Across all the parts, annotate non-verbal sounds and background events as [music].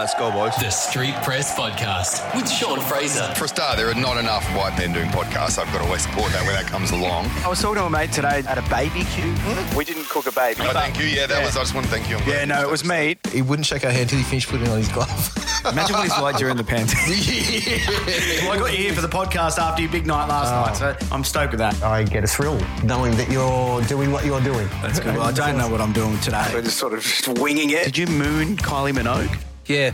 let's go, boys. The Street Press Podcast with Sean Frazer. For a start, there are not enough white men doing podcasts. I've got to always support that when that comes along. I was talking to a mate today at a baby BBQ. Hmm? We didn't cook a baby. Oh, thank you. Yeah, that was. I just want to thank you. I'm Yeah, no, you it was said meat. He wouldn't shake our hand until he finished putting on his glove. [laughs] Imagine what he's like during the pandemic. [laughs] well, I got you here for the podcast after your big night last night, so oh. I'm stoked with that. I get a thrill knowing that you're doing what you're doing. That's good. Well, I don't know what I'm doing today. We're just sort of just winging it. Did you moon Kylie Minogue? Yeah.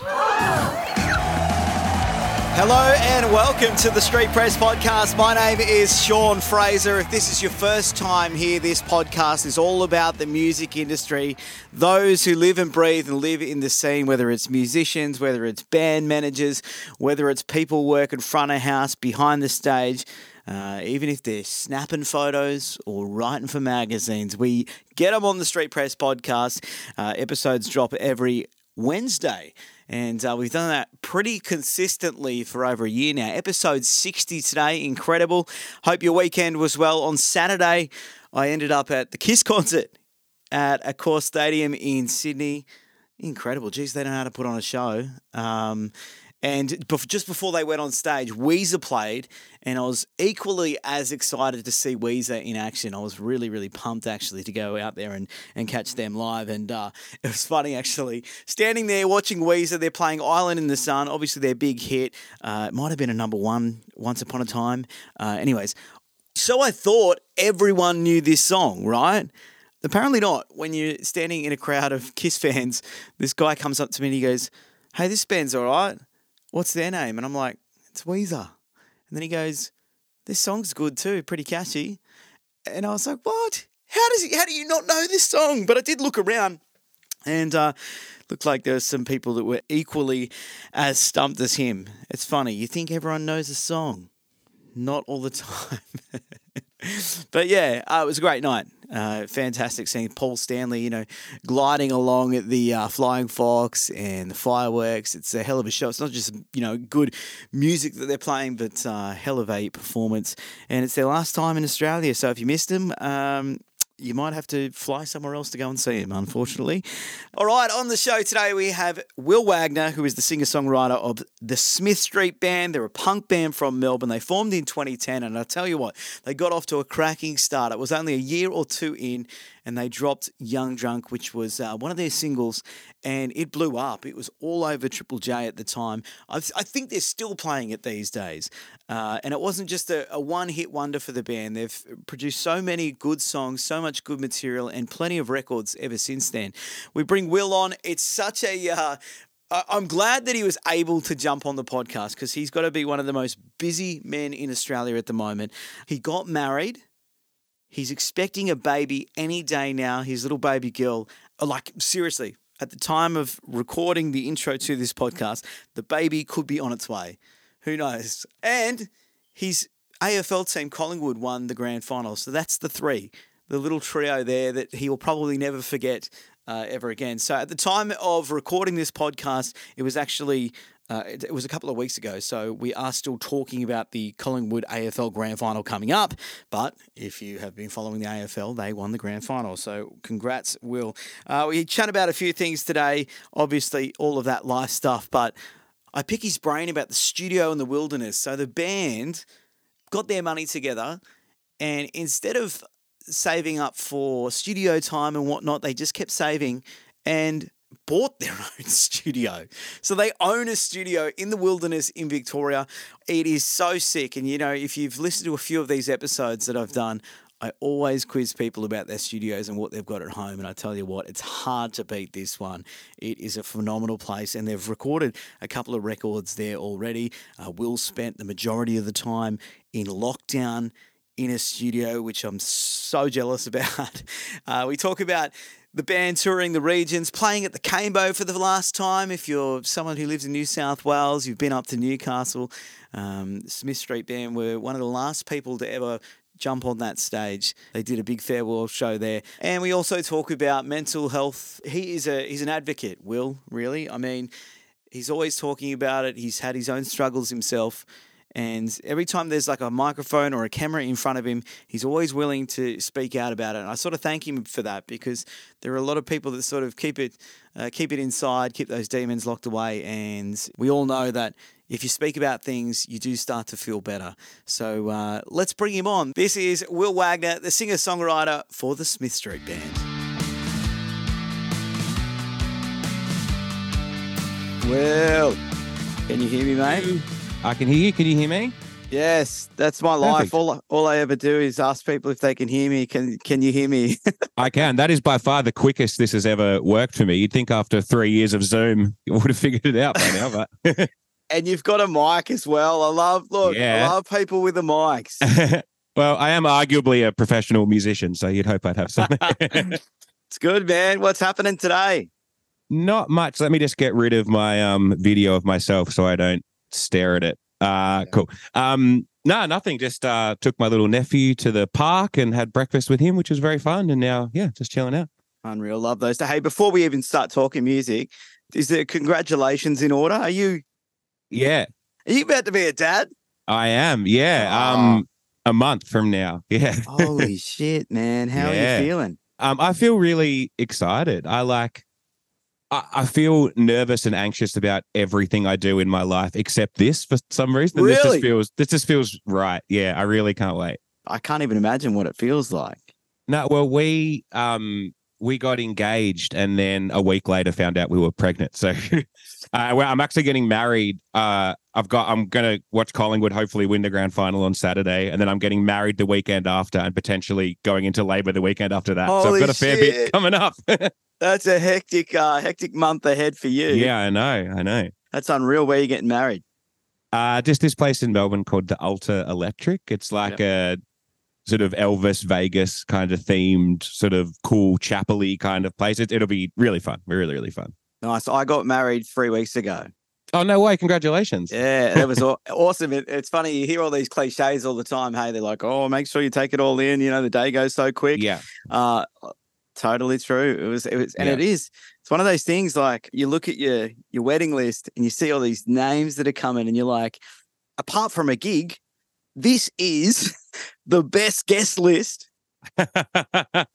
Hello and welcome to the Street Press Podcast. My name is Sean Frazer. If this is your first time here, this podcast is all about the music industry. Those who live and breathe and live in the scene, whether it's musicians, whether it's band managers, whether it's people working in front of house, behind the stage. Uh, even if they're snapping photos or writing for magazines, we get them on the Street Press podcast. Uh, episodes drop every Wednesday. And uh, we've done that pretty consistently for over a year now. Episode 60 today, incredible. Hope your weekend was well. On Saturday, I ended up at the Kiss [laughs] concert at Accor Stadium in Sydney. Incredible. Geez, they know how to put on a show. Um, and bef- just before they went on stage, Weezer played, and I was equally as excited to see Weezer in action. I was really, really pumped actually to go out there and, and catch them live. And uh, it was funny actually, standing there watching Weezer. They're playing Island in the Sun, obviously their big hit. Uh, it might have been a number one once upon a time. Uh, anyways, so I thought everyone knew this song, right? Apparently not. When you're standing in a crowd of Kiss fans, this guy comes up to me and he goes, Hey, this band's all right. What's their name? And I'm like, It's Weezer. And then he goes, This song's good too, pretty catchy. And I was like, What? How does he, how do you not know this song? But I did look around and uh, looked like there were some people that were equally as stumped as him. It's funny. You think everyone knows a song. Not all the [laughs] time. but yeah, uh, it was a great night. Uh, fantastic seeing Paul Stanley, you know, gliding along at the uh, Flying Fox and the fireworks. It's a hell of a show. It's not just you know good music that they're playing, but uh, hell of a performance. And it's their last time in Australia. So if you missed them, um, you might have to fly somewhere else to go and see him, unfortunately. All right, on the show today we have Wil Wagner, who is the singer songwriter of the Smith Street Band. They're a punk band from Melbourne. They formed in 2010, and I'll tell you what, they got off to a cracking start. It was only a year or two in, and they dropped Young Drunk, which was uh, one of their singles, and it blew up. It was all over Triple J at the time. I, I think they're still playing it these days. Uh, and it wasn't just a, a one hit wonder for the band. They've produced so many good songs, so much good material, and plenty of records ever since then. We bring Wil on. It's such a. Uh, I'm glad that he was able to jump on the podcast because he's got to be one of the most busy men in Australia at the moment. He got married. He's expecting a baby any day now. His little baby girl, uh, like seriously, at the time of recording the intro to this podcast, the baby could be on its way. Who knows? And his AFL team, Collingwood, won the grand final. So that's the three, the little trio there that he will probably never forget uh, ever again. So at the time of recording this podcast, it was actually. Uh, it, it was a couple of weeks ago, so we are still talking about the Collingwood AFL Grand Final coming up. But if you have been following the AFL, they won the Grand Final. So congrats, Wil. Uh, we chat about a few things today. Obviously, all of that life stuff, but I pick his brain about the studio in the wilderness. So the band got their money together, and instead of saving up for studio time and whatnot, they just kept saving and bought their [laughs] own studio. So they own a studio in the wilderness in Victoria. It is so sick. And you know, if you've listened to a few of these episodes that I've done, I always quiz people about their studios and what they've got at home. And I tell you what, it's hard to beat this one. It is a phenomenal place, and they've recorded a couple of records there already. Uh, Wil spent the majority of the time in lockdown in a studio, which I'm so jealous [laughs] about. Uh, we talk about the band touring the regions, playing at the Cambo for the last time. If you're someone who lives in New South Wales, you've been up to Newcastle. Um, Smith Street Band were one of the last people to ever jump on that stage. They did a big farewell show there. And we also talk about mental health. He is a he's an advocate, Wil, really. I mean, he's always talking about it. He's had his own struggles himself. And every time there's like a microphone or a camera in front of him, he's always willing to speak out about it. And I sort of thank him for that because there are a lot of people that sort of keep it, uh, keep it inside, keep those demons locked away. And we all know that if you speak about things, you do start to feel better. So uh, let's bring him on. This is Wil Wagner, the singer songwriter for the Smith Street Band. Wil, can you hear me, mate? I can hear you. Can you hear me? Yes, that's my life. Perfect. All, all I ever do is ask people if they can hear me. Can Can you hear me? [laughs] I can. That is by far the quickest this has ever worked for me. You'd think after three years of Zoom, [laughs] you would have figured it out by now, but [laughs] and you've got a mic as well. I love look. I love people with the mics. well, I am arguably a professional musician, so you'd hope I'd have something. it's good, man. What's happening today? Not much. Let me just get rid of my um video of myself so I don't stare at it. Uh cool. Um no, nothing. Just uh took my little nephew to the park and had breakfast with him, which was very fun. And now, yeah, just chilling out. Unreal. Love those. Hey, before we even start talking music, is there congratulations in order? Are you Yeah, Are you about to be a dad? I am. Yeah. Um a month from now. [laughs] Yeah. Holy shit, man! How Yeah. are you feeling? Um, I feel really excited. I like, I, I feel nervous and anxious about everything I do in my life except this for some reason. And This Really? just feels, this just feels right. Yeah, I really can't wait. I can't even imagine what it feels like. No, well, we um we got engaged and then a week later found out we were pregnant. So, [laughs] uh, well, I'm actually getting married. Uh, I've got I'm gonna watch Collingwood hopefully win the grand final on Saturday, and then I'm getting married the weekend after, and potentially going into labour the weekend after that. so I've got a fair shit. bit coming up. [laughs] That's a hectic, uh, hectic month ahead for you. yeah, I know, I know. that's unreal. Where you getting married? Uh, just this place in Melbourne called the Alta Electric. It's like a sort of Elvis Vegas kind of themed, sort of cool chapel-y kind of place. It, it'll be really fun. Really, really fun. Nice. I got married three weeks ago. Oh no way! Congratulations. Yeah, that was [laughs] awesome. It, it's funny you hear all these cliches all the time. Hey, they're like, "Oh, make sure you take it all in." You know, the day goes so quick. Yeah, Uh, totally true. It was, it was, and Yeah. it is. It's one of those things. Like you look at your your wedding list and you see all these names that are coming, and you're like, apart from a gig, this is [laughs] the best guest list [laughs]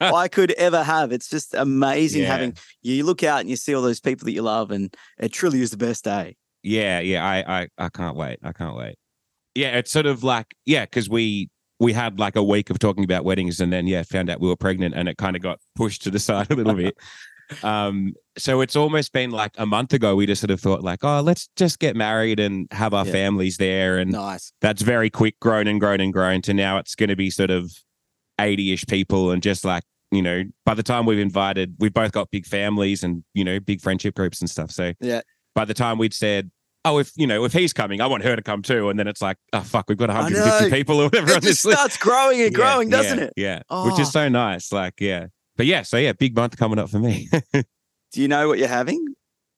I could ever have. It's just amazing Yeah. having you look out and you see all those people that you love, and it truly is the best day. yeah, yeah. I, I, I can't wait. I can't wait. Yeah, it's sort of like yeah, because we we had like a week of talking about weddings, and then yeah, found out we were pregnant, and it kind of got [laughs] pushed to the side a little bit. [laughs] Um, so it's almost been like a month ago. We just sort of thought like, oh, let's just get married and have our Yeah. families there, and Nice. that's very quick, grown and grown and grown to now it's going to be sort of 80 ish people. And just like, you know, by the time we've invited, we've both got big families and, you know, big friendship groups and stuff. So Yeah. by the time we'd said, oh, if, you know, if he's coming, I want her to come too. And then it's like, oh, fuck, we've got I 150 people or whatever on It this just starts growing and [laughs] Yeah, growing, doesn't yeah, it? Yeah. Which Oh. is so nice. Like, yeah. But yeah, so yeah, big month coming up for me. [laughs] Do you know what you're having?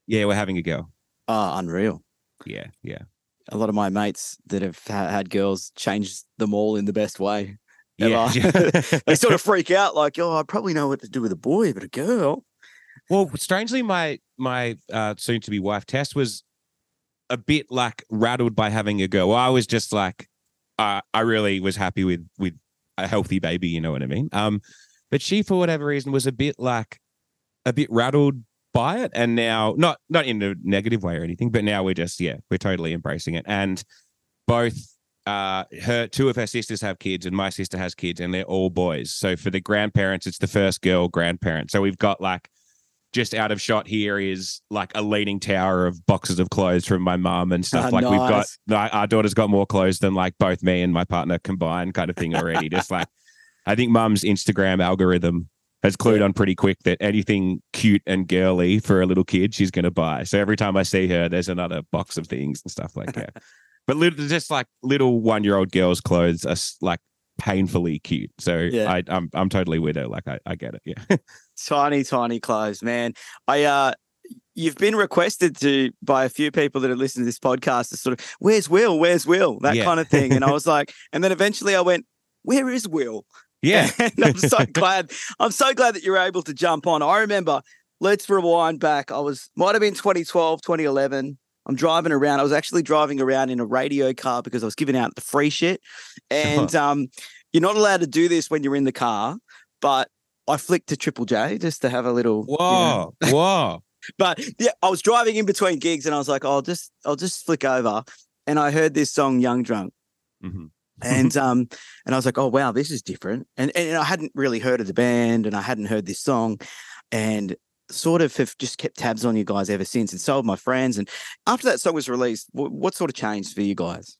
yeah, we're having a girl. Oh, unreal. Yeah, yeah. A lot of my mates that have ha- had girls change them all in the best way. Yeah. [laughs] they sort of freak out, like, "Oh, I probably know what to do with a boy, but a girl." Well, strangely, my my uh, soon to be wife Tess was a bit like rattled by having a girl. Well, I was just like, uh, I really was happy with with a healthy baby. You know what I mean? Um, but she, for whatever reason, was a bit like a bit rattled by it, and now not not in a negative way or anything, but now we're just yeah, we're totally embracing it, and both. Uh, her two of her sisters have kids, and my sister has kids, and they're all boys. So for the grandparents, it's the first girl grandparent. So we've got like just out of shot here is like a leaning tower of boxes of clothes from my mum and stuff. Ah, like we've got like, our daughter's got more clothes than like both me and my partner combined, kind of thing already. just like [laughs] I think mum's Instagram algorithm has clued on pretty quick that anything cute and girly for a little kid, she's going to buy. So every time I see her, there's another box of things and stuff like that. [laughs] but little, just like little one year old girls' clothes are like painfully cute. So Yeah. I, I'm I'm totally with her. Like I, I get it. Yeah. [laughs] Tiny, tiny clothes, man. I uh you've been requested to by a few people that have listened to this podcast to sort of where's Wil? Where's Wil? That Yeah. kind of thing. And I was [laughs] like, and then eventually I went, Where is Wil? Yeah. [laughs] and I'm so [laughs] glad. I'm so glad that you're able to jump on. I remember, let's rewind back. I was might have been 2012, 2011. I'm driving around. I was actually driving around in a radio car because I was giving out the free shit. And um, you're not allowed to do this when you're in the car, but I flicked to Triple J just to have a little. you know, Whoa, whoa. [laughs] but yeah, I was driving in between gigs and I was like, I'll just I'll just flick over. And I heard this song Young Drunk. Mhm. And [laughs] um and I was like, oh wow, this is different. And and I hadn't really heard of the band and I hadn't heard this song. And sort of have just kept tabs on you guys ever since and so have my friends. And after that song was released, what, what sort of changed for you guys?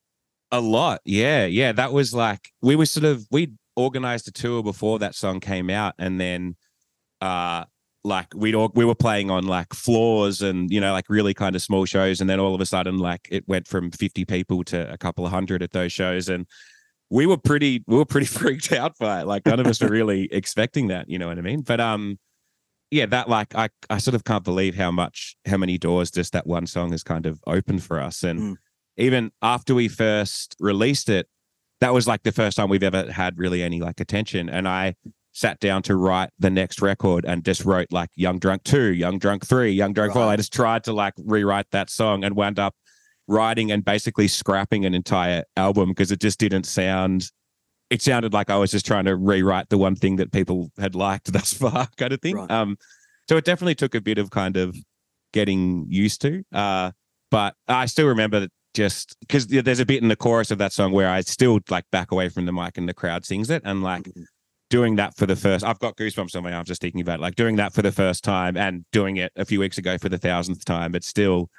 A lot. Yeah. Yeah. That was like, we were sort of, we organized a tour before that song came out. And then, uh, like we'd all, we were playing on like floors and you know like really kind of small shows and then all of a sudden like it went from 50 people to a couple of hundred at those shows and we were pretty we were pretty [laughs] freaked out by it like none of us were really [laughs] expecting that you know what i mean but um yeah that like i i sort of can't believe how much how many doors just that one song has kind of opened for us and Mm. even after we first released it that was like the first time we've ever had really any like attention and i sat down to write the next record and just wrote like young drunk 2 young drunk 3 young drunk 4 i just tried to like rewrite that song and wound up writing and basically scrapping an entire album because it just didn't sound it sounded like I was just trying to rewrite the one thing that people had liked [laughs] thus far, kind of thing. Right. Um, so it definitely took a bit of kind of getting used to. Uh, but I still remember that just because there's a bit in the chorus of that song where I still like back away from the mic and the crowd sings it, and like Mhm. doing that for the first. I've got goosebumps on my arms just thinking about it. like doing that for the first time and doing it a few weeks ago for the thousandth time. It's still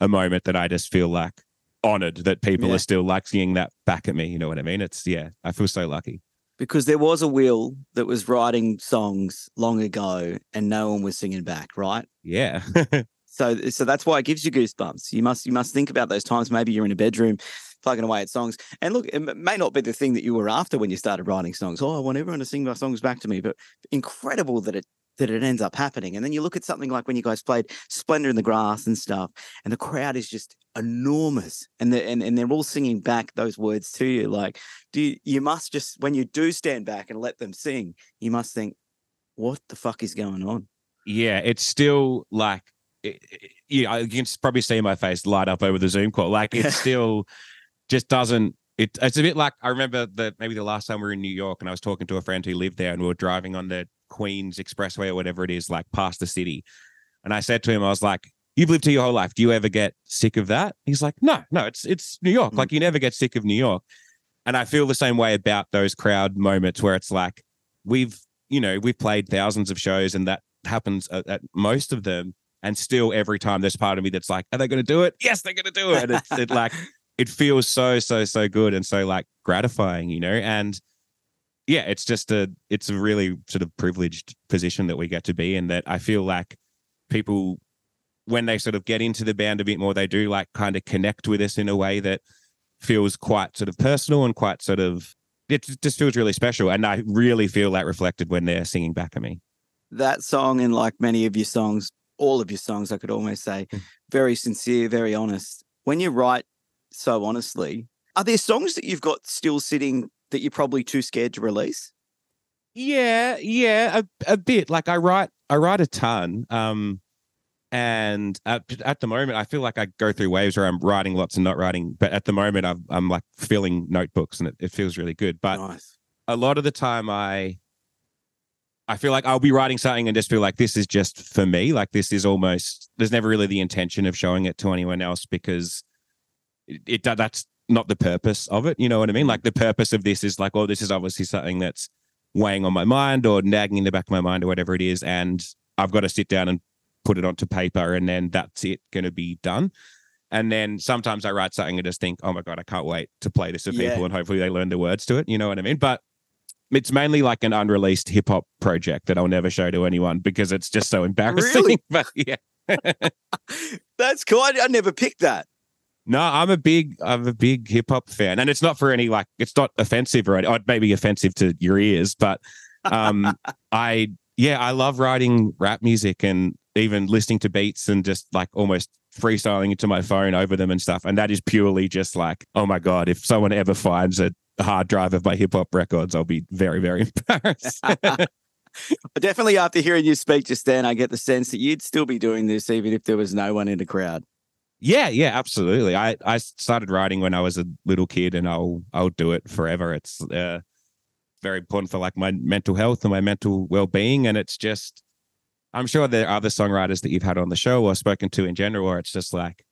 a moment that I just feel like honored that people Yeah. are still like seeing that back at me. You know what I mean? It's yeah, I feel so lucky. Because there was a Wil that was writing songs long ago and no one was singing back, right? Yeah. [laughs] So so that's why it gives you goosebumps. You must you must think about those times. Maybe you're in a bedroom plugging away at songs. And look, it may not be the thing that you were after when you started writing songs. Oh, I want everyone to sing my songs back to me. But incredible that it that it ends up happening. And then you look at something like when you guys played Splendour in the Grass and stuff, and the crowd is just enormous. And they and, and they're all singing back those words to you. Like, do you, you must just when you do stand back and let them sing, you must think, what the fuck is going on? yeah, it's still like, it, it- yeah, you can probably see my face light up over the Zoom call. Like, it still just doesn't. It, it's a bit like I remember that maybe the last time we were in New York and I was talking to a friend who lived there and we were driving on the Queens Expressway or whatever it is, like past the city. And I said to him, I was like, You've lived here your whole life. Do you ever get sick of that? He's like, No, no, it's it's New York. Mm. Like you never get sick of New York. And I feel the same way about those crowd moments where it's like we've, you know, we've played thousands of shows and that happens at, at most of them. And still every time there's part of me that's like, are they going to do it? Yes, they're going to do it. And it's it [laughs] like, it feels so, so, so good and so like gratifying, you know? And yeah, it's just a, it's a really sort of privileged position that we get to be in that I feel like people, when they sort of get into the band a bit more, they do like kind of connect with us in a way that feels quite sort of personal and quite sort of, it just feels really special. And I really feel that reflected when they're singing back at me. that song and like many of your songs, all of your songs, I could almost say, Mm. very sincere, very honest. When you write so honestly, are there songs that you've got still sitting that you're probably too scared to release? Yeah, yeah, a, a bit. Like I write, I write a ton. Um, and at, at the moment, I feel like I go through waves where I'm writing lots and not writing. But at the moment, I'm, I'm like filling notebooks, and it, it feels really good. But nice. a lot of the time, I, I feel like I'll be writing something and just feel like this is just for me. Like this is almost. There's never really the intention of showing it to anyone else because it, it that's not the purpose of it. You know what I mean? Like the purpose of this is like, oh, this is obviously something that's weighing on my mind or nagging in the back of my mind or whatever it is. And I've got to sit down and put it onto paper and then that's it going to be done. And then sometimes I write something and just think, oh my God, I can't wait to play this to Yeah. people and hopefully they learn the words to it. You know what I mean? But it's mainly like an unreleased hip hop project that I'll never show to anyone because it's just so embarrassing. Really? [laughs] but yeah. [laughs] That's cool. I, I never picked that. No, I'm a big, I'm a big hip hop fan, and it's not for any like, it's not offensive or it may be offensive to your ears, but um, [laughs] I, yeah, I love writing rap music and even listening to beats and just like almost freestyling into my phone over them and stuff, and that is purely just like, oh my god, if someone ever finds a hard drive of my hip hop records, I'll be very, very [laughs] embarrassed. [laughs] Definitely after hearing you speak just then, I get the sense that you'd still be doing this even if there was no one in the crowd. Yeah, yeah, absolutely. I I started writing when I was a little kid, and I'll I'll do it forever. It's uh, very important for like my mental health and my mental well being, and it's just. I'm sure there are other songwriters that you've had on the show or spoken to in general, where it's just like,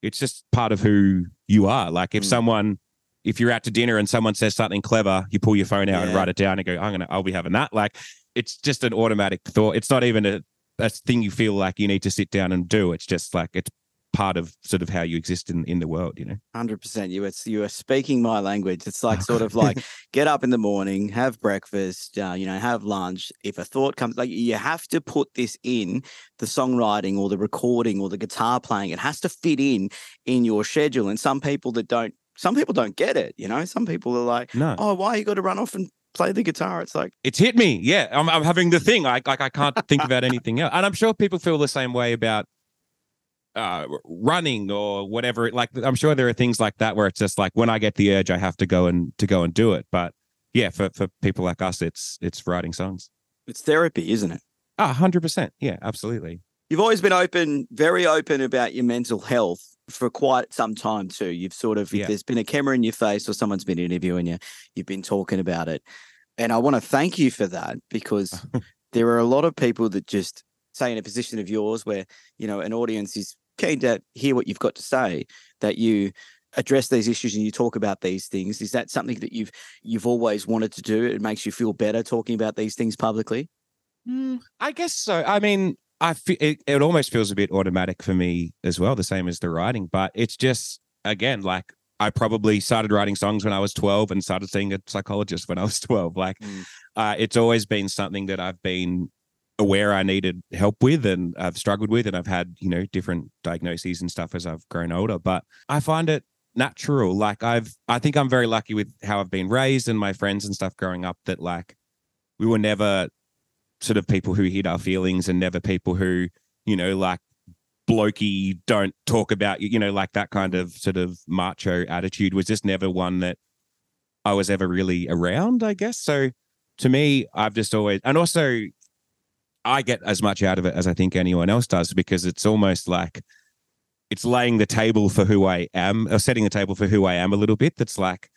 it's just part of who you are. Like if Mm. someone, if you're out to dinner and someone says something clever, you pull your phone out and write it down and go, I'm gonna, I'll be having that. Like it's just an automatic thought. It's not even a, a thing you feel like you need to sit down and do. It's just like it's part of sort of how you exist in in the world. You know. Hundred percent. You are you are speaking my language. It's like sort of [laughs] like get up in the morning, have breakfast, uh, you know, have lunch. If a thought comes, like you have to put this in the songwriting or the recording or the guitar playing. It has to fit in in your schedule. And some people that don't, some people don't get it. You know, some people are like, No. oh, why you got to run off and play the guitar? It's like, it's hit me. Yeah, I'm, I'm having the thing. I like I can't think about anything else, and I'm sure people feel the same way about uh running or whatever. Like I'm sure there are things like that where it's just like when I get the urge, I have to go and to go and do it. But yeah, for for people like us, it's it's writing songs. it's therapy, isn't it? Ah, hundred percent. Yeah, absolutely. You've always been open, very open about your mental health for quite some time too. You've sort of, Yeah. if there's been a camera in your face or someone's been interviewing you, you've been talking about it. And I want to thank you for that because [laughs] there are a lot of people that just say in a position of yours where, you know, an audience is keen to hear what you've got to say, that you address these issues and you talk about these things. Is that something that you've you've always wanted to do? It makes you feel better talking about these things publicly? Mm, I guess so. I mean, I feel it, it almost feels a bit automatic for me as well, the same as the writing. But it's just again, like I probably started writing songs when I was 12 and started seeing a psychologist when I was 12. Like Mm. uh, it's always been something that I've been aware I needed help with and I've struggled with and I've had, you know, different diagnoses and stuff as I've grown older. But I find it natural. Like I've I think I'm very lucky with how I've been raised and my friends and stuff growing up that like we were never sort of people who hid our feelings and never people who, you know, like blokey don't talk about you, you know, like that kind of sort of macho attitude was just never one that I was ever really around, I guess. So to me, I've just always and also I get as much out of it as I think anyone else does because it's almost like it's laying the table for who I am or setting the table for who I am a little bit. That's like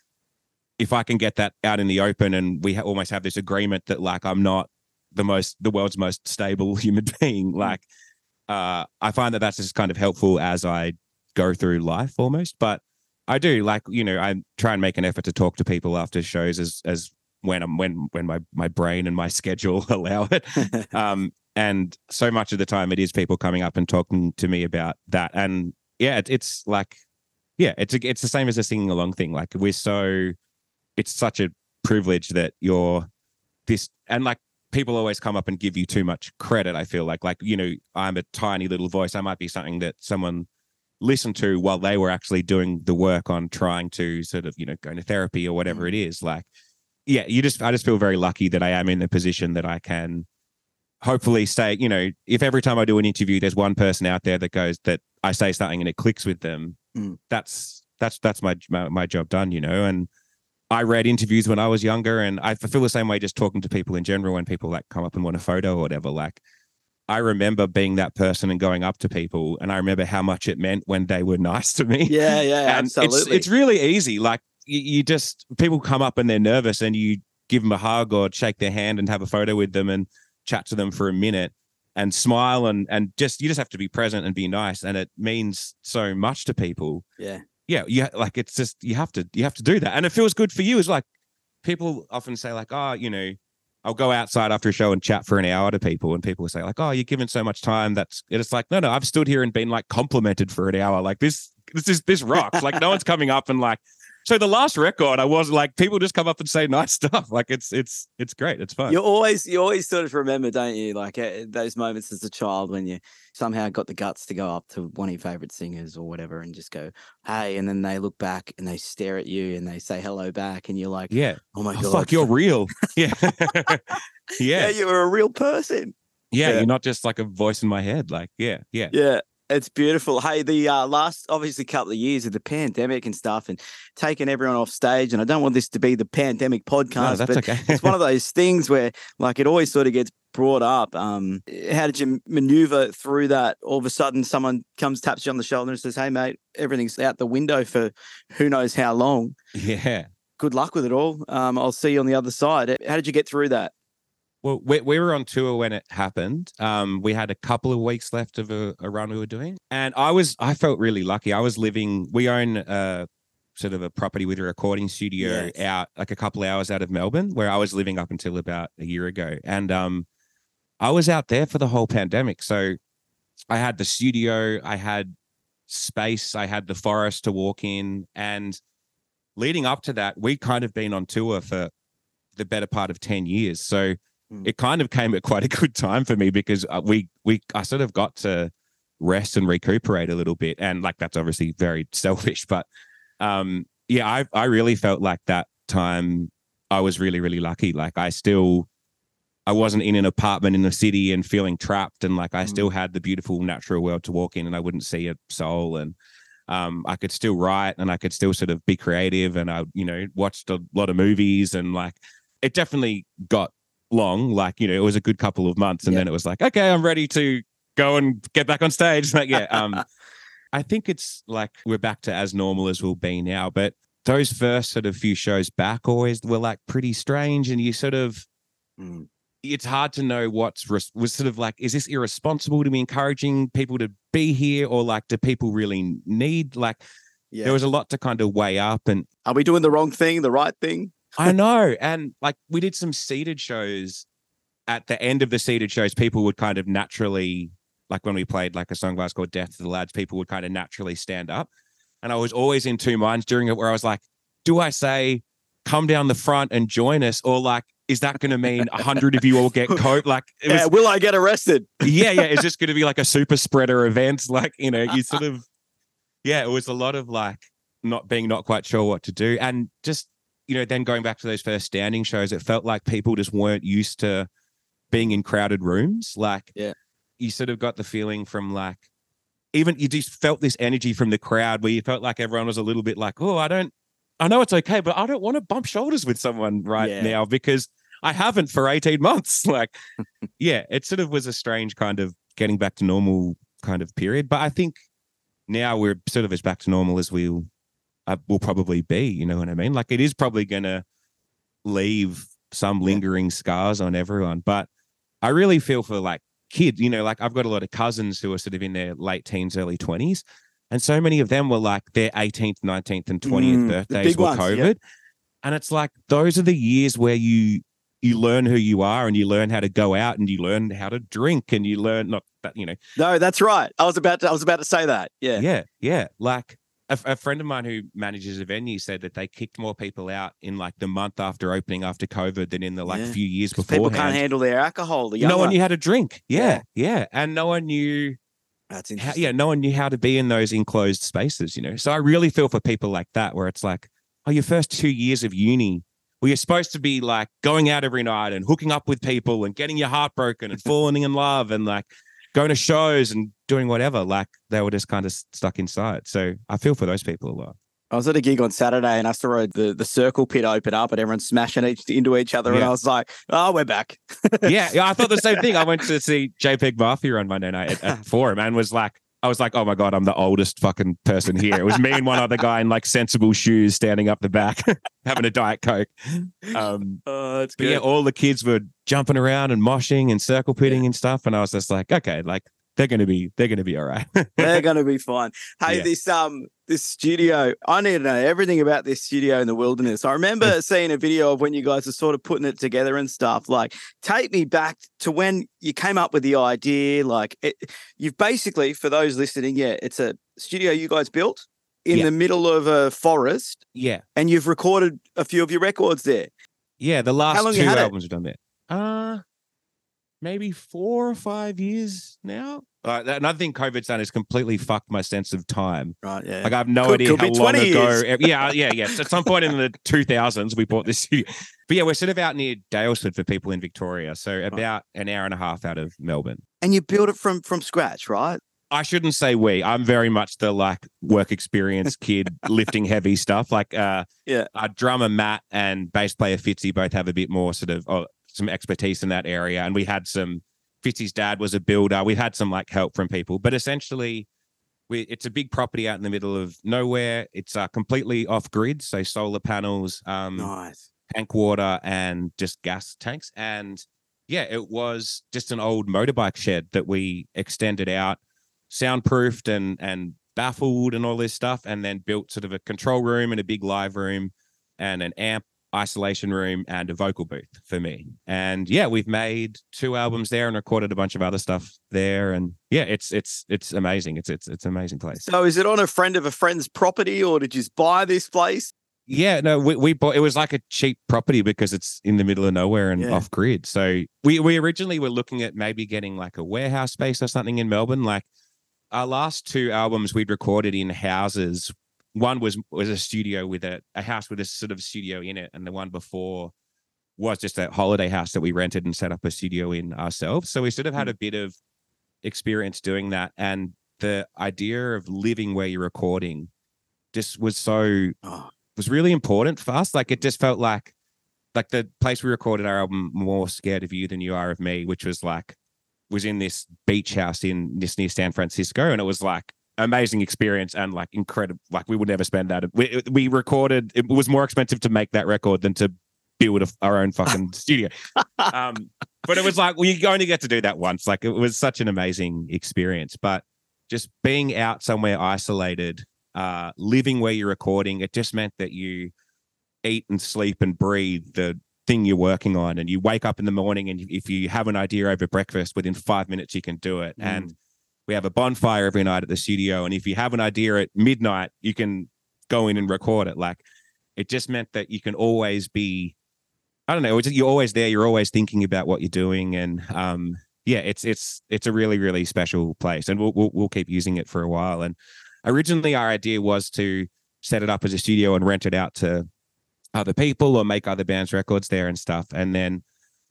if I can get that out in the open and we ha- almost have this agreement that like I'm not the most the world's most stable [laughs] human being. Like uh I find that that's just kind of helpful as I go through life almost. But I do like you know I try and make an effort to talk to people after shows as as when I'm when when my my brain and my [laughs] schedule [laughs] allow it. Um and so much of the time it is people coming up and talking to me about that. And yeah it, it's like yeah it's a, it's the same as a singing along thing. Like we're so it's such a privilege that you're this and like people always come up and give you too much credit i feel like. Like you know i'm a tiny little voice. I might be something that someone listened to while they were actually doing the work on trying to sort of you know go to therapy or whatever it is. Like yeah you just i just feel very lucky that i am in the position that i can hopefully say you know if every time i do an interview there's one person out there that goes that i say something and it clicks with them Mm. that's that's that's my, my my job done you know? And I read interviews when I was younger, and I feel the same way just talking to people in general when people like come up and want a photo or whatever. Like, I remember being that person and going up to people, and I remember how much it meant when they were [laughs] nice to me. Yeah, yeah, and it's absolutely. it's really easy. Like, you, you just people come up and they're nervous, and you give them a hug or shake their hand and have a photo with them and chat to them for a minute and smile and and just you just have to be present and be nice, and it means so much to people yeah. Yeah, yeah, like it's just you have to you have to do that, and it feels good for you. As like people often say, like, oh, you know, I'll go outside after a show and chat for an hour to people, and people will say, like, oh, you're given so much time. That's it's like, no, no, I've stood here and been like complimented for an hour. Like this, this is this rocks. like no one's coming up and like. So the last record, I was like, people just come up and say nice [laughs] stuff. Like it's it's it's great. It's fun. You always, you always sort of remember, don't you? Like uh, those moments as a child when you somehow got the guts to go up to one of your favorite singers or whatever and just go, "Hey," and then they look back and they stare at you and they say hello back, and you're like, yeah. "Oh my Oh, god, fuck, you're real. [laughs] Yeah. yeah, yeah. you're a real person." Yeah. Yeah. You're not just like a voice in my head. Like, yeah, yeah. Yeah. It's beautiful. Hey, the uh, last obviously couple of years of the pandemic and stuff, and taking everyone off stage. And I don't want this to be the pandemic podcast, that's but okay. it's one of [laughs] those things where, like, it always sort of gets brought up. Um, how did you maneuver through that? All of a sudden, someone comes, taps you on the shoulder, and says, "Hey, mate, everything's out the window for who knows how long." Yeah. Good luck with it all. Um, I'll see you on the other side. How did you get through that? Well, we, we were on tour when it happened. Um, we had a couple of weeks left of a, a run we were doing, and I was I felt really lucky. I was living. We own a sort of a property with a recording studio Yes. out like a couple hours out of Melbourne, where I was living up until about a year ago, and um, I was out there for the whole pandemic. So I had the studio, I had space, I had the forest to walk in, and leading up to that, we kind of been on tour for the better part of ten years. So Mm. it kind of came at quite a good time for me because uh, we we I sort of got to rest and recuperate a little bit, and like that's obviously very [laughs] selfish, but um, yeah, I I really felt like that time I was really really lucky. Like I still. I wasn't in an apartment in the city and feeling trapped, and like I still had the beautiful natural world to walk in, and I wouldn't see a soul, and um, I could still write, and I could still sort of be creative, and I, you know, watched a lot of movies, and like it definitely got long. Like you know, it was a good couple of months, and Yeah. then it was like, okay, I'm ready to go and get back on stage. Like yeah, um, [laughs] I think it's like we're back to as normal as we'll be now, but those first sort of few shows back always were like pretty strange, and you sort of Mm. it's hard to know what's res- was sort of like is this irresponsible to be encouraging people to be here or like do people really need like Yeah. there was a lot to kind of weigh up and Are we doing the wrong thing, the right thing? I know and like we did some seated shows at the end of the seated shows people would kind of naturally like when we played like a song by us called Death to the Lads people would kind of naturally stand up and I was always in two minds during it where I was like do I say come down the front and join us or like is that going to mean a hundred of you all get [laughs] coat like was Yeah, will I get arrested? yeah, yeah. It's [laughs] just going to be like a super spreader event. Like, you know, you sort of, [laughs] yeah, it was a lot of like not being not quite sure what to do. And just, you know, then going back to those first standing shows, it felt like people just weren't used to being in crowded rooms. Like, Yeah. you sort of got the feeling from like, even you just felt this energy from the crowd where you felt like everyone was a little bit like, oh, I don't, I know it's okay, but I don't want to bump shoulders with someone right Yeah. now because I haven't for 18 months. [laughs] Like, [laughs] yeah, it sort of was a strange kind of getting back to normal kind of period. But I think now we're sort of as back to normal as we'll uh, will probably be. You know what I mean? Like it is probably going to leave some lingering scars on everyone. But I really feel for like kids. You know, like I've got a lot of cousins who are sort of in their late teens, early twenties. And so many of them were like their 18th, 19th, and 20th Mm, birthdays were ones, COVID. And it's like those are the years where you you learn who you are and you learn how to go out and you learn how to drink and you learn not that you know No, that's right. I was about to. I was about to say that. Yeah. yeah yeah like a, a friend of mine who manages a venue said that they kicked more people out in like the month after opening after covid than in the like Yeah. few years 'Cause People can't handle their alcohol. The no one knew how to drink yeah, Yeah. yeah and no one knew That's how, yeah no one knew how to be in those enclosed spaces you know so i really feel for people like that where it's like oh your first two years of uni where you're supposed to be like going out every night and hooking up with people and getting your heart broken and [laughs] falling in love and like going to shows and doing whatever like they were just kind of stuck inside so i feel for those people a lot I was at a gig on Saturday and I saw the, the circle pit open up and everyone's smashing each into each other. And I was like, oh, we're back. yeah, yeah, I thought the same [laughs] thing. I went to see JPEG Mafia on Monday night at, at Forum and was like, I was like, oh my God, I'm the oldest fucking person here. It was me and one other guy in like sensible shoes standing up the back [laughs] having a Diet Coke. Um, [laughs] Oh, that's yeah, all the kids were jumping around and moshing and circle pitting and stuff. And I was just like, okay, like they're going to be, they're going to be all right. [laughs] They're going to be fine. Hey, Yeah. this um this studio, I need to know everything about this studio in the wilderness. I remember [laughs] seeing a video of when you guys are sort of putting it together and stuff. Like, take me back to when you came up with the idea. Like, it, you've basically, for those listening, yeah, it's a studio you guys built in Yeah. the middle of a forest, yeah. and you've recorded a few of your records there. Yeah. The last two had it? albums we've done there. Uh, maybe four or five years now. Uh, another thing COVID's done is completely fucked my sense of time. Right. Yeah. Like I have no Could- idea could how long 20 ago. Yeah, yeah, yeah. So at some point in the [laughs] 2000s, we bought this studio. But yeah, we're sort of out near Daylesford for people in Victoria, so about an hour and a half out of Melbourne. and you built it from from scratch, right? I shouldn't say we. I'm very much the like work experience [laughs] kid lifting heavy stuff. Like uh Yeah. our drummer Matt and bass player Fitzy both have a bit more sort of uh, some expertise in that area. And we had some Fitzy's dad was a builder. We had some like help from people, but essentially we it's a big property out in the middle of nowhere. It's uh, completely off grid, so solar panels, um Nice. tank water and just gas tanks. And yeah, it was just an old motorbike shed that we extended out, soundproofed and and baffled and all this stuff, and then built sort of a control room and a big live room and an amp isolation room and a vocal booth for me. And yeah, we've made two albums there and recorded a bunch of other stuff there. And yeah, it's it's it's amazing. It's it's it's an amazing place. So is it on a friend of a friend's property or did you just buy this place? Yeah, no, we, we bought it was like a cheap property because it's in the middle of nowhere and Yeah. off grid. So we we originally were looking at maybe getting like a warehouse space or something in Melbourne. Like our last two albums we'd recorded in houses. One was was a studio with a, a house with a sort of studio in it, and the one before was just a holiday house that we rented and set up a studio in ourselves. So we sort of had hmm. a bit of experience doing that. And the idea of living where you're recording just was so Oh. was really important for us. Like it just felt like like the place we recorded our album more scared of you than you are of me, which was like was in this beach house in this near San Francisco, and it was like amazing experience and like incredible. Like we would never spend that. We we recorded. It was more expensive to make that record than to build a, our own fucking [laughs] studio. Um, but it was like well, you only get to do that once. Like it was such an amazing experience. But just being out somewhere isolated, uh, living where you're recording, it just meant that you eat and sleep and breathe the thing you're working on. And you wake up in the morning, and if you have an idea over breakfast, within five minutes you can do it. Mm. And we have a bonfire every night at the studio. And if you have an idea at midnight, you can go in and record it. Like it just meant that you can always be, I don't know, you're always there. You're always thinking about what you're doing. And um, yeah, it's it's it's a really really special place, and we'll, we'll we'll keep using it for a while. And originally, our idea was to set it up as a studio and rent it out to other people or make other bands records there and stuff. And then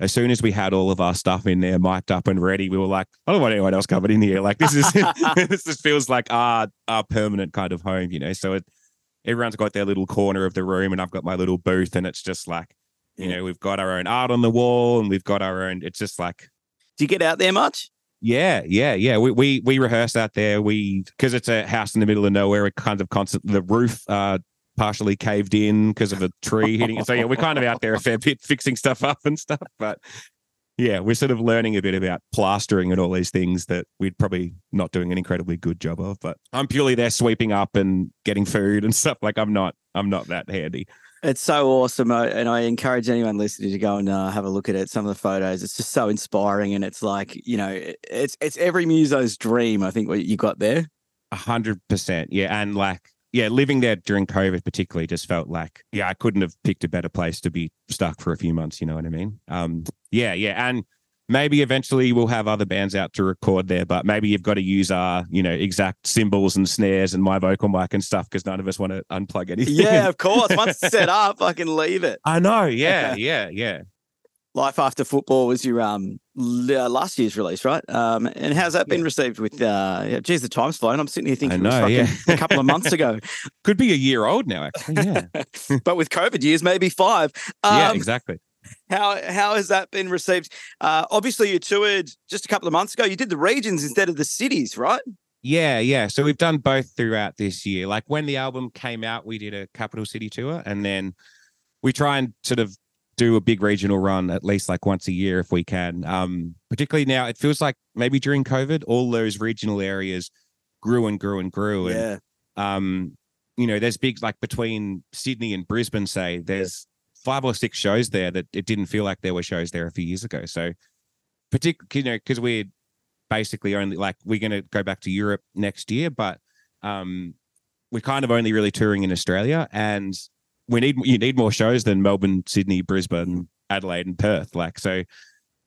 as soon as we had all of our stuff in there, mic'd up and ready, we were like, I don't want anyone else covered in here. Like this is [laughs] [laughs] this just feels like our our permanent kind of home, you know. So it everyone's got their little corner of the room, and I've got my little booth, and it's just like, you know, we've got our own art on the wall, and we've got our own. It's just like Do you get out there much? yeah, yeah, yeah. We we we rehearse out there. We because it's a house in the middle of nowhere. It kind of constant. The roof uh partially caved in because of a tree hitting it. So yeah, we're kind of out there a fair bit [laughs] fixing stuff up and stuff. But yeah, we're sort of learning a bit about plastering and all these things that we'd probably not doing an incredibly good job of. But I'm purely there sweeping up and getting food and [laughs] stuff. Like I'm not I'm not that handy. It's so awesome, and I encourage anyone listening to go and uh, have a look at it. Some of the photos, it's just so inspiring, and it's like you know, it's it's every muso's dream. I think what you got there. A hundred percent. Yeah. And like, yeah, living there during COVID particularly just felt like, yeah, I couldn't have picked a better place to be stuck for a few months. You know what I mean? Um, yeah, yeah. And maybe eventually we'll have other bands out to record there, but maybe you've got to use our, you know, exact cymbals and snares and my vocal mic and stuff because none of us want to unplug anything. Yeah, of course. Once it's set [laughs] up, I can leave it. I know. Yeah, [laughs] yeah, yeah. Life After Football was your um uh, last year's release, right? Um, and how's that been received? With uh, yeah, geez, the time's flown. I'm sitting here thinking know, it was yeah. a couple of months ago, [laughs] Could be a year old now, actually. Yeah. [laughs] but with COVID years, maybe five. yeah, Um, exactly. How how has that been received? Uh, obviously, you toured just a couple of months ago. You did the regions instead of the cities, right? Yeah, yeah. So we've done both throughout this year. Like when the album came out, we did a capital city tour and then we try and sort of do a big regional run at least like once a year if we can. Um, particularly now, it feels like maybe during COVID, all those regional areas grew and grew and grew. And Yeah, um, you know, there's big like between Sydney and Brisbane, say, there's five or six shows there that it didn't feel like there were shows there a few years ago. So, particularly, you know, because we're basically only like we're going to go back to Europe next year, but um, we're kind of only really touring in Australia, and we need you need more shows than Melbourne, Sydney, Brisbane, Adelaide, and Perth. Like so.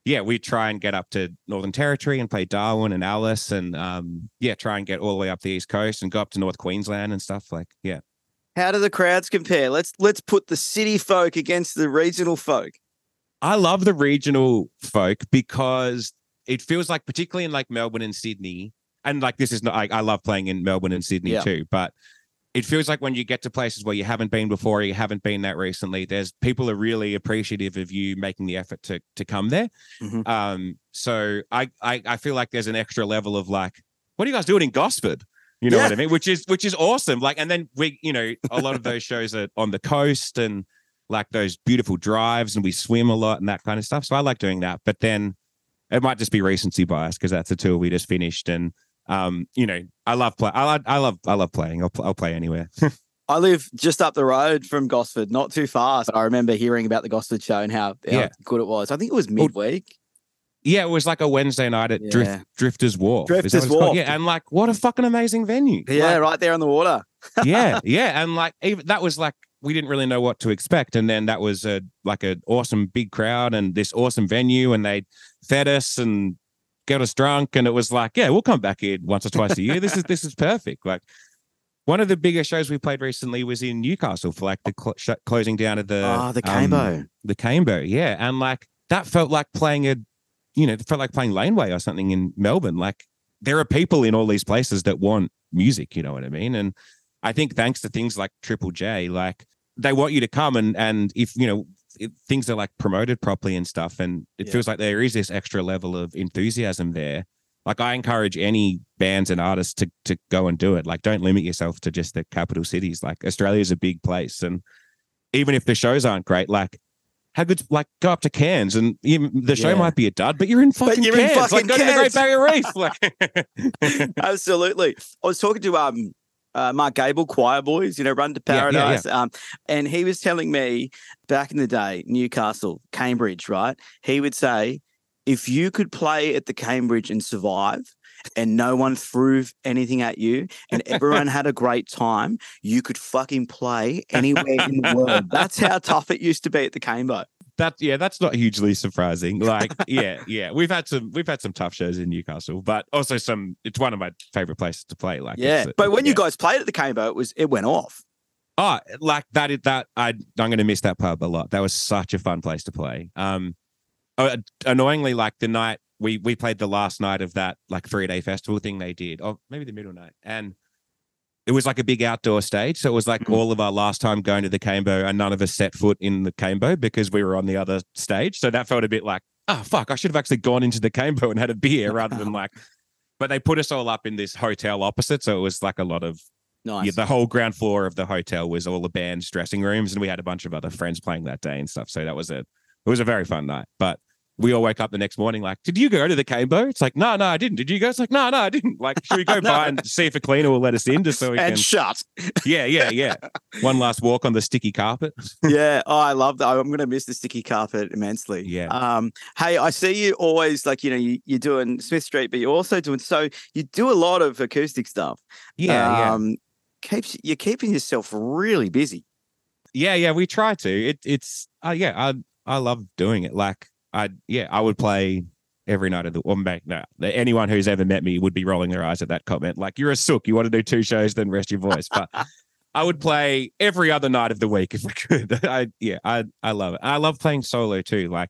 Yeah, we try and get up to Northern Territory and play Darwin and Alice, and um, yeah, try and get all the way up the East Coast and go up to North Queensland and stuff. Like, yeah, how do the crowds compare? Let's let's put the city folk against the regional folk. I love the regional folk because it feels like, particularly in like Melbourne and Sydney, and like this is not I, I love playing in Melbourne and Sydney Yeah. too, but it feels like when you get to places where you haven't been before, or you haven't been that recently, there's people are really appreciative of you making the effort to to come there. Mhm. Um, so I, I I feel like there's an extra level of like, what are you guys doing in Gosford? You know Yeah. what I mean? Which is which is awesome. Like, and then we, you know, a lot of those shows are on the coast and like those beautiful drives, and we swim a lot and that kind of stuff. So I like doing that. But then it might just be recency bias because that's a tour we just finished, and um, you know, I love play. I, love- I love I love playing. I'll, I'll play anywhere. [laughs] I live just up the road from Gosford, not too far. So I remember hearing about the Gosford show and how, how Yeah. good it was. I think it was midweek. yeah, it was like a Wednesday night at Yeah. Drift Drifters Wharf. Is that what Drifters? Wharf. Yeah, and like what a fucking amazing venue. Yeah, Like, right there on the water. [laughs] yeah, yeah, and like even that was like we didn't really know what to expect, and then that was a like an awesome big crowd and this awesome venue, and they fed us and got us drunk, and it was like, yeah, we'll come back here once or twice a year. This is this is perfect. Like one of the biggest shows we played recently was in Newcastle for like the cl- sh- closing down of the Ah, the um, the Cambo, yeah, and like that felt like playing a, you know, it felt like playing Laneway or something in Melbourne. Like there are people in all these places that want music, you know what I mean? And I think thanks to things like Triple J, like they want you to come and and if you know if things are like promoted properly and stuff, and it Yeah. feels like there is this extra level of enthusiasm there. Like I encourage any bands and artists to to go and do it. Like don't limit yourself to just the capital cities. Like Australia is a big place, and even if the shows aren't great, like how good like go up to Cairns and even, the show Yeah. might be a dud, but you're in fucking you're in Cairns. fucking like go to the Great Barrier Reef. Like [laughs] Absolutely. I was talking to um uh, Mark Gable, Choirboys, you know, Run to Yeah, yeah, yeah. Paradise. Um, and he was telling me back in the day, Newcastle, Cambridge, right? He would say, if you could play at the Cambridge and survive, and no one threw anything at you, and everyone had a great time, you could fucking play anywhere in the world. [laughs] That's how tough it used to be at the Cambo. That yeah, that's not hugely surprising. Like, [laughs] yeah, yeah. We've had some we've had some tough shows in Newcastle, but also some it's one of my favorite places to play. Like Yeah. But when you guys played at the Cambo, it was it went off. Oh, like that is that I I'm gonna miss that pub a lot. That was such a fun place to play. Um uh, annoyingly, like the night we we played the last night of that like three day festival thing they did, or maybe the middle night, and it was like a big outdoor stage. So it was like Mhm. all of our last time going to the Cambo, and none of us set foot in the Cambo because we were on the other stage. So that felt a bit like, oh fuck, I should have actually gone into the Cambo and had a beer rather than like. [laughs] But they put us all up in this hotel opposite, so it was like a lot of Nice. yeah, the whole ground floor of the hotel was all the band's dressing rooms, and we had a bunch of other friends playing that day and stuff. So that was a it was a very fun night. But we all wake up the next morning like, did you go to the Cambo? It's like, no, no, I didn't. Did you go? It's like, no, no, I didn't. Like, should we go [laughs] No. by and see if a cleaner will let us in just so we and can? shut. yeah, yeah, yeah. [laughs] One last walk on the sticky carpet. [laughs] yeah. Oh, I love that. I'm going to miss the sticky carpet immensely. Yeah. Um, hey, I see you always like, you know, you, you're doing Smith Street, but you're also doing so you do a lot of acoustic stuff. Yeah, yeah. Um, keeps you're keeping yourself really busy. Yeah, yeah, we try to. It, it's uh, yeah, I I love doing it. Like I yeah, I would play every night of the or back. no anyone who's ever met me would be rolling their eyes at that comment. Like you're a sook, you want to do two shows, then rest your voice. But [laughs] I would play every other night of the week if I could. [laughs] I yeah, I I love it. I love playing solo too. Like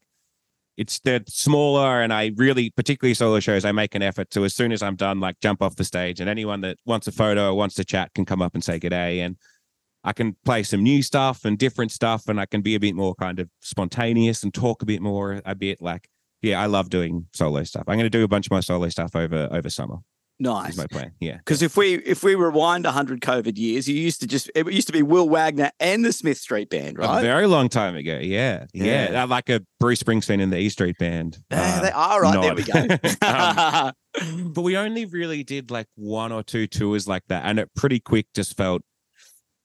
it's they're smaller and I really particularly solo shows, I make an effort to as soon as I'm done, like jump off the stage and anyone that wants a photo or wants to chat can come up and say good day. And I can play some new stuff and different stuff, and I can be a bit more kind of spontaneous and talk a bit more, a bit like, yeah, I love doing solo stuff. I'm going to do a bunch of my solo stuff over over summer. Nice. Is my plan. Yeah, Because if we if we rewind hundred COVID years, you used to just it used to be Wil Wagner and the Smith Street Band, a right? very long time ago. Yeah, yeah, Yeah. Like a Bruce Springsteen and the E Street Band. Uh, they are right. There we go. [laughs] Um, [laughs] but we only really did like one or two tours like that, and it pretty quick just felt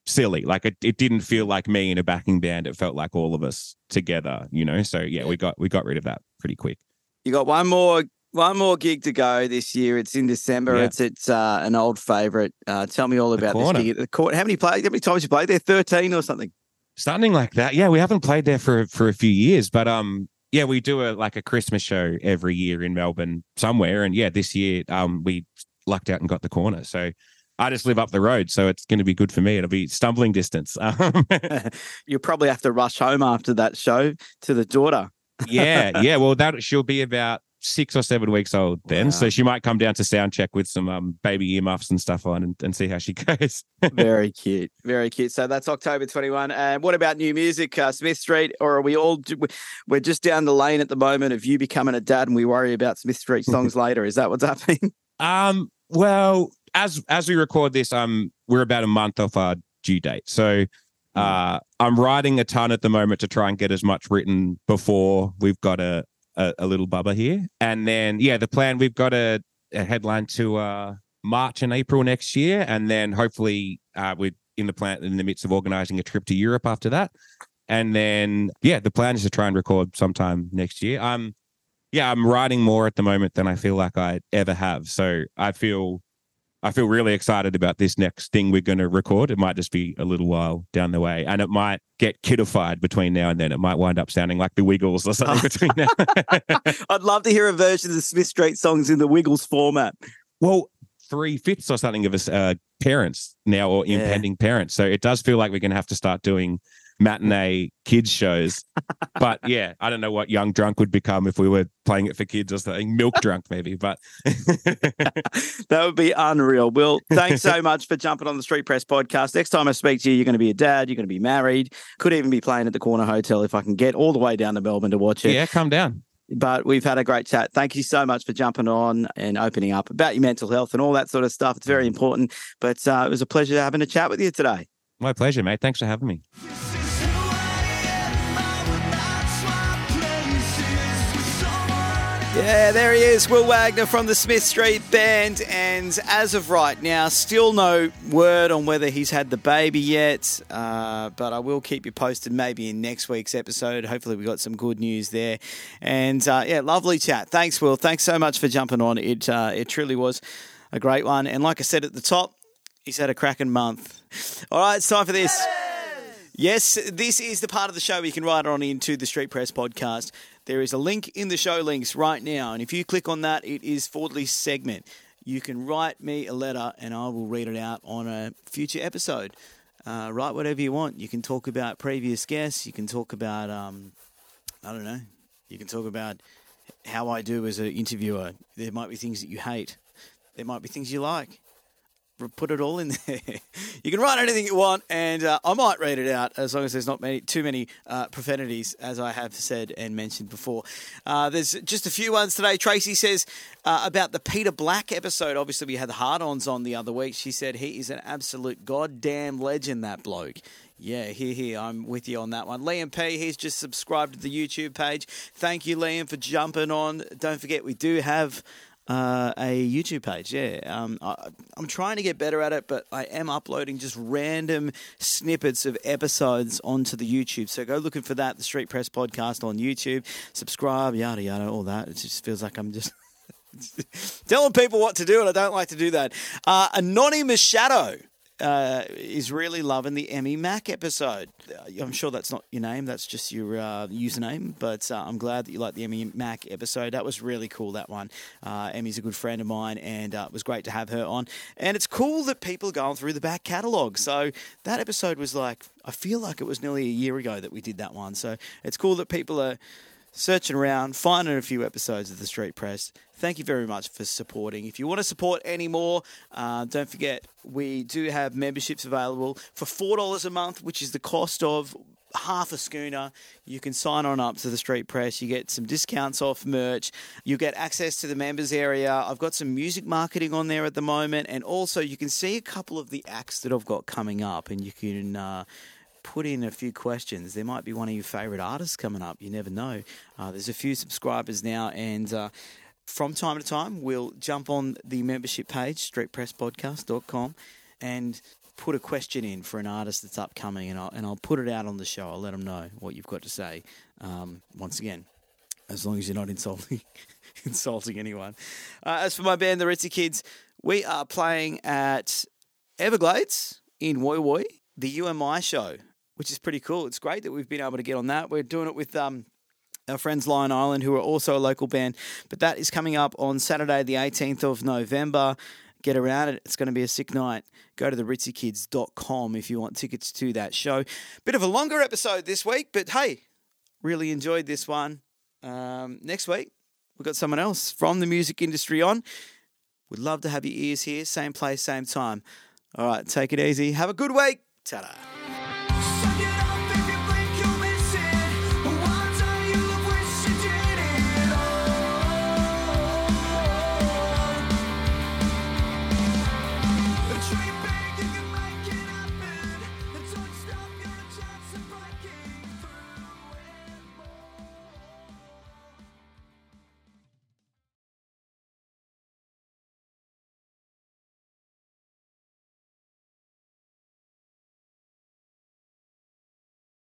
silly. Like it, it didn't feel like me in a backing band. It felt like all of us together, you know. So yeah, we got we got rid of that pretty quick. You got one more one more gig to go this year. It's in December. Yeah. It's it's uh, an old favorite. Uh, tell me all about this gig at the court. How many play? How many times you played there? Thirteen or something? Something like that. Yeah, we haven't played there for for a few years, but um, yeah, we do a like a Christmas show every year in Melbourne somewhere, and yeah, this year um we lucked out and got the corner. So I just live up the road, so it's going to be good for me. It'll be stumbling distance. Um, [laughs] [laughs] You'll probably have to rush home after that show to the daughter. yeah, [laughs] yeah. Well, that she'll be about six or seven weeks old then, Wow. so she might come down to sound check with some um, baby earmuffs and stuff on and, and see how she goes. Very cute. Very cute. So that's October 21. And what about new music, uh, Smith Street? Or are we all, we're just down the lane at the moment of you becoming a dad and we worry about Smith Street songs later? Is that what's happening? Um, well, as as we record this, um, we're about a month off our due date. So uh I'm writing a ton at the moment to try and get as much written before we've got a a, a little bubba here. And then yeah, the plan we've got a, a headline to uh March and April next year, and then hopefully uh we're in the plan in the midst of organizing a trip to Europe after that. And then yeah, the plan is to try and record sometime next year. Um yeah, I'm writing more at the moment than I feel like I ever have. So I feel I feel really excited about this next thing we're going to record. It might just be a little while down the way, and it might get kidified between now and then. It might wind up sounding like the Wiggles or something between now. [laughs] I'd love to hear a version of the Smith Street songs in the Wiggles format. well, three fifths or something of us uh, parents now or Yeah. impending parents. So it does feel like we're going to have to start doing matinee kids shows. but [laughs] yeah, I don't know what young drunk would become if we were playing it for kids or something. Milk drunk maybe, but [laughs] That would be unreal. Wil, thanks so much for jumping on the Street Press podcast. Next time I speak to you, you're going to be a dad, you're going to be married, could even be playing at the Corner Hotel if I can get all the way down to Melbourne to watch it. yeah, come down. But we've had a great chat. Thank you so much for jumping on and opening up about your mental health and all that sort of stuff. It's very important. But uh, it was a pleasure having a chat with you today. My pleasure, mate. Thanks for having me. Yeah, there he is, Wil Wagner from the Smith Street Band. And as of right now, still no word on whether he's had the baby yet. Uh, but I will keep you posted maybe in next week's episode. Hopefully, we got some good news there. And uh, yeah, lovely chat. Thanks, Wil. Thanks so much for jumping on. It, uh, it truly was a great one. And like I said at the top, he's had a cracking month. All right, it's time for this. Yes, this is the part of the show where you can write on into the Street Press podcast. There is a link in the show links right now, and if you click on that, it is Fordley's segment. You can write me a letter, and I will read it out on a future episode. Uh, write whatever you want. You can talk about previous guests. You can talk about, um, I don't know. You can talk about how I do as an interviewer. There might be things that you hate. There might be things you like put it all in there. [laughs] you can write anything you want, and uh, I might read it out as long as there's not many, too many uh, profanities, as I have said and mentioned before. Uh, there's just a few ones today. Tracy says uh, about the Peter Black episode. Obviously, we had the hard-ons on the other week. She said he is an absolute goddamn legend. That bloke. Yeah, here, here. I'm with you on that one. Liam P. He's just subscribed to the YouTube page. Thank you, Liam, for jumping on. Don't forget, we do have uh, a YouTube page. Yeah, um, I, I'm trying to get better at it, but I am uploading just random snippets of episodes onto the YouTube. So go looking for that, the Street Press Podcast on YouTube. Subscribe, yada yada, all that. It just feels like I'm just. [laughs] Telling people what to do, and I don't like to do that. Uh, Anonymous Shadow uh, is really loving the Emmy Mack episode. Uh, I'm sure that's not your name, that's just your uh, username, but uh, I'm glad that you like the Emmy Mack episode. That was really cool, that one. Uh, Emmy's a good friend of mine, and uh, it was great to have her on. And it's cool that people are going through the back catalogue. So that episode was like, I feel like it was nearly a year ago that we did that one. So it's cool that people are searching around, finding a few episodes of the Street Press. Thank you very much for supporting. If you want to support any more, uh, don't forget we do have memberships available for four dollars a month, which is the cost of half a schooner. You can sign on up to the Street Press. You get some discounts off merch. You get access to the members area. I've got some music marketing on there at the moment, and also you can see a couple of the acts that I've got coming up, and you can. Uh, put in a few questions. There might be one of your favourite artists coming up. You never know. Uh, there's a few subscribers now, and uh, from time to time, we'll jump on the membership page, streetpresspodcast.com, and put a question in for an artist that's upcoming, and I'll, and I'll put it out on the show. I'll let them know what you've got to say. Um, once again, as long as you're not insulting [laughs] insulting anyone. Uh, as for my band, the Ritzy Kids, we are playing at Everglades in Woy Woy, the UMI show, which is pretty cool. It's great that we've been able to get on that. We're doing it with um, our friends Lion Island, who are also a local band, but that is coming up on Saturday, the 18th of November. Get around it. It's going to be a sick night. Go to theritzykids.com if you want tickets to that show. Bit of a longer episode this week, but hey, really enjoyed this one. Um, next week, we've got someone else from the music industry on. We'd love to have your ears here, same place, same time. All right, take it easy. Have a good week. Ta-da.